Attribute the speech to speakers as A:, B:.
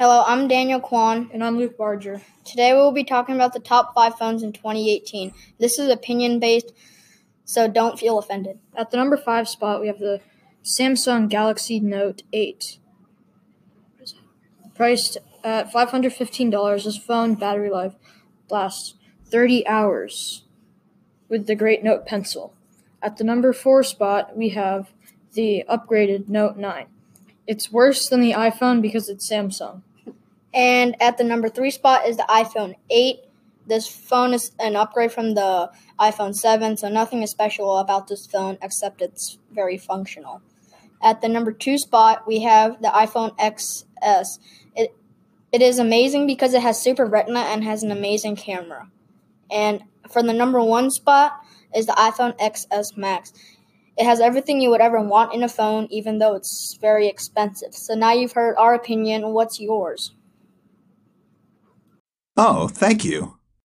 A: Hello, I'm Daniel Kwan.
B: And I'm Luke Barger.
A: Today we will be talking about the top five phones in 2018. This is opinion based, so don't feel offended.
B: At the number five spot, we have the Samsung Galaxy Note 8. Priced at $515, this phone battery life lasts 30 hours with the Great Note Pencil. At the number four spot, we have the upgraded Note 9. It's worse than the iPhone because it's Samsung.
A: And at the number three spot is the iPhone 8. This phone is an upgrade from the iPhone 7, so nothing is special about this phone except it's very functional. At the number two spot, we have the iPhone XS. It, it is amazing because it has Super Retina and has an amazing camera. And for the number one spot is the iPhone XS Max. It has everything you would ever want in a phone, even though it's very expensive. So now you've heard our opinion. What's yours?
C: Oh, thank you.